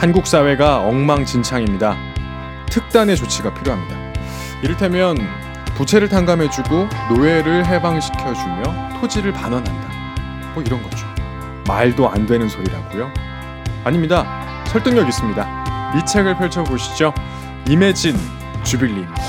한국 사회가 엉망진창입니다. 특단의 조치가 필요합니다. 이를테면 부채를 탕감해주고 노예를 해방시켜주며 토지를 반환한다. 뭐 이런 거죠. 말도 안 되는 소리라고요? 아닙니다. 설득력 있습니다. 이 책을 펼쳐보시죠. 임해진 주빌리입니다.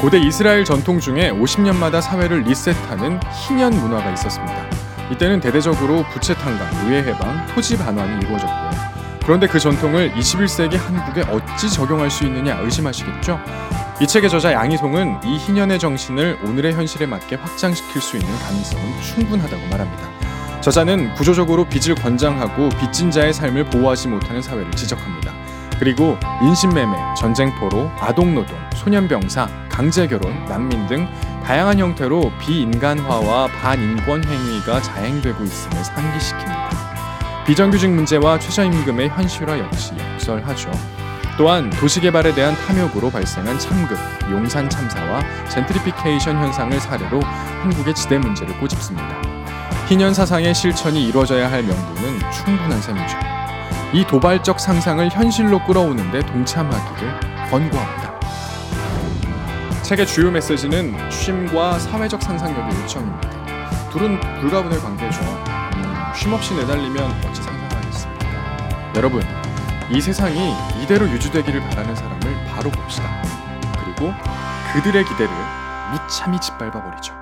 고대 이스라엘 전통 중에 50년마다 사회를 리셋하는 희년 문화가 있었습니다. 이때는 대대적으로 부채 탕감, 노예 해방, 토지 반환이 이루어졌고요. 그런데 그 전통을 21세기 한국에 어찌 적용할 수 있느냐 의심하시겠죠? 이 책의 저자 양희송은 이 희년의 정신을 오늘의 현실에 맞게 확장시킬 수 있는 가능성은 충분하다고 말합니다. 저자는 구조적으로 빚을 권장하고 빚진 자의 삶을 보호하지 못하는 사회를 지적합니다. 그리고 인신매매, 전쟁포로, 아동노동, 소년병사, 강제결혼, 난민 등 다양한 형태로 비인간화와 반인권 행위가 자행되고 있음을 상기시킵니다. 비정규직 문제와 최저임금의 현실화 역시 역설하죠. 또한 도시개발에 대한 탐욕으로 발생한 참급, 용산 참사와 젠트리피케이션 현상을 사례로 한국의 지대 문제를 꼬집습니다. 희년 사상의 실천이 이루어져야 할 명분은 충분한 셈이죠. 이 도발적 상상을 현실로 끌어오는데 동참하기를 권고합니다. 책의 주요 메시지는 쉼과 사회적 상상력의 요청입니다. 둘은 불가분의 관계죠. 음, 쉼없이 내달리면 어찌 상상하겠습니까? 여러분, 이 세상이 이대로 유지되기를 바라는 사람을 바로 봅시다. 그리고 그들의 기대를 무참히 짓밟아 버리죠.